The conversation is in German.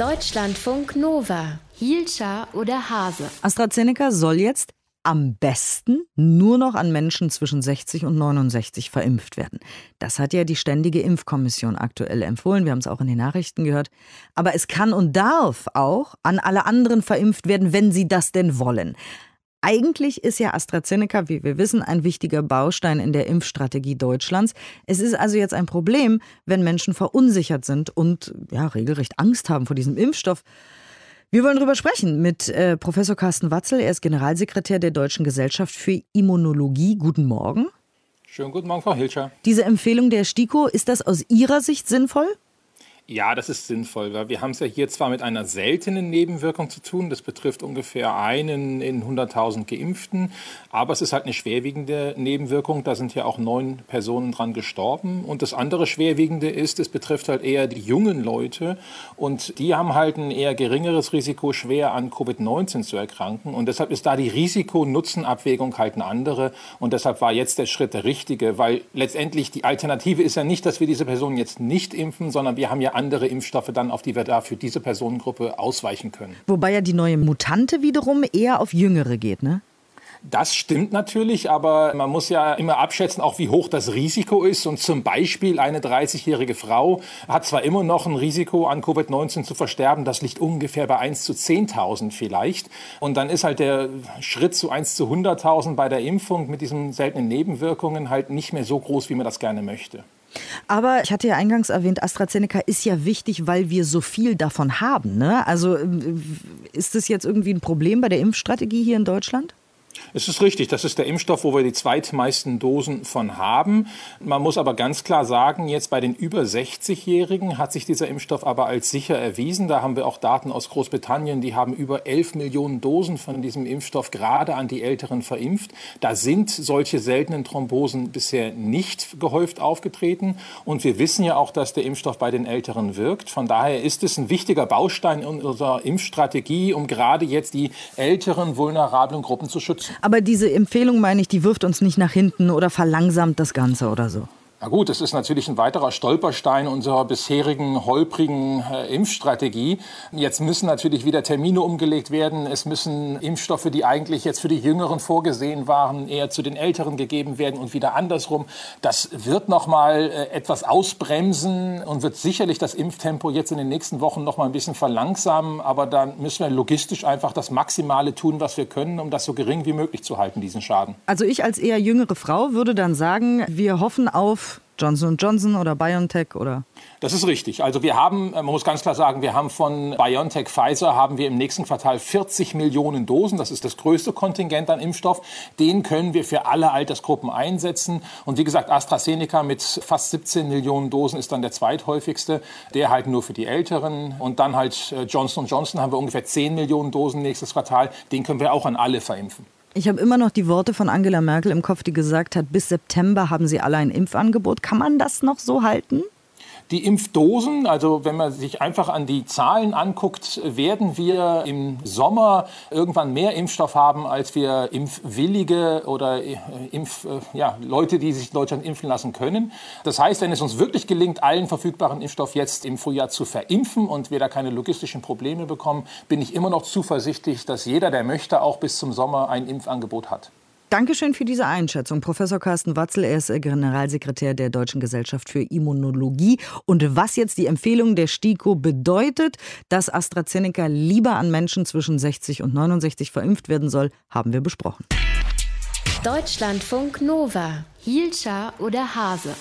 Deutschlandfunk Nova. Hielscher oder Hase. AstraZeneca soll jetzt am besten nur noch an Menschen zwischen 60 und 69 verimpft werden. Das hat ja die Ständige Impfkommission aktuell empfohlen. Wir haben es auch in den Nachrichten gehört. Aber es kann und darf auch an alle anderen verimpft werden, wenn sie das denn wollen. Eigentlich ist ja AstraZeneca, wie wir wissen, ein wichtiger Baustein in der Impfstrategie Deutschlands. Es ist also jetzt ein Problem, wenn Menschen verunsichert sind und ja, regelrecht Angst haben vor diesem Impfstoff. Wir wollen darüber sprechen mit äh, Professor Carsten Watzel. Er ist Generalsekretär der Deutschen Gesellschaft für Immunologie. Guten Morgen. Schönen guten Morgen, Frau Hilscher. Diese Empfehlung der STIKO, ist das aus Ihrer Sicht sinnvoll? Ja, das ist sinnvoll, weil wir haben es ja hier zwar mit einer seltenen Nebenwirkung zu tun, das betrifft ungefähr einen in 100.000 Geimpften, aber es ist halt eine schwerwiegende Nebenwirkung, da sind ja auch neun Personen dran gestorben. Und das andere schwerwiegende ist, es betrifft halt eher die jungen Leute und die haben halt ein eher geringeres Risiko, schwer an Covid-19 zu erkranken. Und deshalb ist da die Risiko-Nutzen-Abwägung halt eine andere. Und deshalb war jetzt der Schritt der richtige, weil letztendlich die Alternative ist ja nicht, dass wir diese Personen jetzt nicht impfen, sondern wir haben ja andere Impfstoffe dann, auf die wir da für diese Personengruppe ausweichen können. Wobei ja die neue Mutante wiederum eher auf Jüngere geht, ne? Das stimmt natürlich, aber man muss ja immer abschätzen, auch wie hoch das Risiko ist. Und zum Beispiel eine 30-jährige Frau hat zwar immer noch ein Risiko, an Covid-19 zu versterben, das liegt ungefähr bei 1 zu 10.000 vielleicht. Und dann ist halt der Schritt zu 1 zu 100.000 bei der Impfung mit diesen seltenen Nebenwirkungen halt nicht mehr so groß, wie man das gerne möchte. Aber ich hatte ja eingangs erwähnt, AstraZeneca ist ja wichtig, weil wir so viel davon haben. Ne? Also äh, ist das jetzt irgendwie ein Problem bei der Impfstrategie hier in Deutschland? Es ist richtig, das ist der Impfstoff, wo wir die zweitmeisten Dosen von haben. Man muss aber ganz klar sagen, jetzt bei den über 60-Jährigen hat sich dieser Impfstoff aber als sicher erwiesen. Da haben wir auch Daten aus Großbritannien, die haben über 11 Millionen Dosen von diesem Impfstoff gerade an die Älteren verimpft. Da sind solche seltenen Thrombosen bisher nicht gehäuft aufgetreten. Und wir wissen ja auch, dass der Impfstoff bei den Älteren wirkt. Von daher ist es ein wichtiger Baustein unserer Impfstrategie, um gerade jetzt die älteren, vulnerablen Gruppen zu schützen. Aber diese Empfehlung, meine ich, die wirft uns nicht nach hinten oder verlangsamt das Ganze oder so. Na gut, es ist natürlich ein weiterer Stolperstein unserer bisherigen holprigen äh, Impfstrategie. Jetzt müssen natürlich wieder Termine umgelegt werden. Es müssen Impfstoffe, die eigentlich jetzt für die Jüngeren vorgesehen waren, eher zu den Älteren gegeben werden und wieder andersrum. Das wird noch mal äh, etwas ausbremsen und wird sicherlich das Impftempo jetzt in den nächsten Wochen noch mal ein bisschen verlangsamen. Aber dann müssen wir logistisch einfach das Maximale tun, was wir können, um das so gering wie möglich zu halten, diesen Schaden. Also ich als eher jüngere Frau würde dann sagen, wir hoffen auf Johnson Johnson oder BioNTech oder? Das ist richtig. Also wir haben, man muss ganz klar sagen, wir haben von BioNTech Pfizer haben wir im nächsten Quartal 40 Millionen Dosen. Das ist das größte Kontingent an Impfstoff. Den können wir für alle Altersgruppen einsetzen. Und wie gesagt, AstraZeneca mit fast 17 Millionen Dosen ist dann der zweithäufigste. Der halt nur für die Älteren. Und dann halt äh, Johnson Johnson haben wir ungefähr 10 Millionen Dosen nächstes Quartal. Den können wir auch an alle verimpfen. Ich habe immer noch die Worte von Angela Merkel im Kopf, die gesagt hat, bis September haben sie alle ein Impfangebot. Kann man das noch so halten? Die Impfdosen, also wenn man sich einfach an die Zahlen anguckt, werden wir im Sommer irgendwann mehr Impfstoff haben, als wir Impfwillige oder äh, Impf, äh, ja, Leute, die sich in Deutschland impfen lassen können. Das heißt, wenn es uns wirklich gelingt, allen verfügbaren Impfstoff jetzt im Frühjahr zu verimpfen und wir da keine logistischen Probleme bekommen, bin ich immer noch zuversichtlich, dass jeder, der möchte, auch bis zum Sommer ein Impfangebot hat. Dankeschön für diese Einschätzung. Professor Carsten Watzel, er ist Generalsekretär der Deutschen Gesellschaft für Immunologie. Und was jetzt die Empfehlung der STIKO bedeutet, dass AstraZeneca lieber an Menschen zwischen 60 und 69 verimpft werden soll, haben wir besprochen. Deutschlandfunk Nova. Hielscher oder Hase.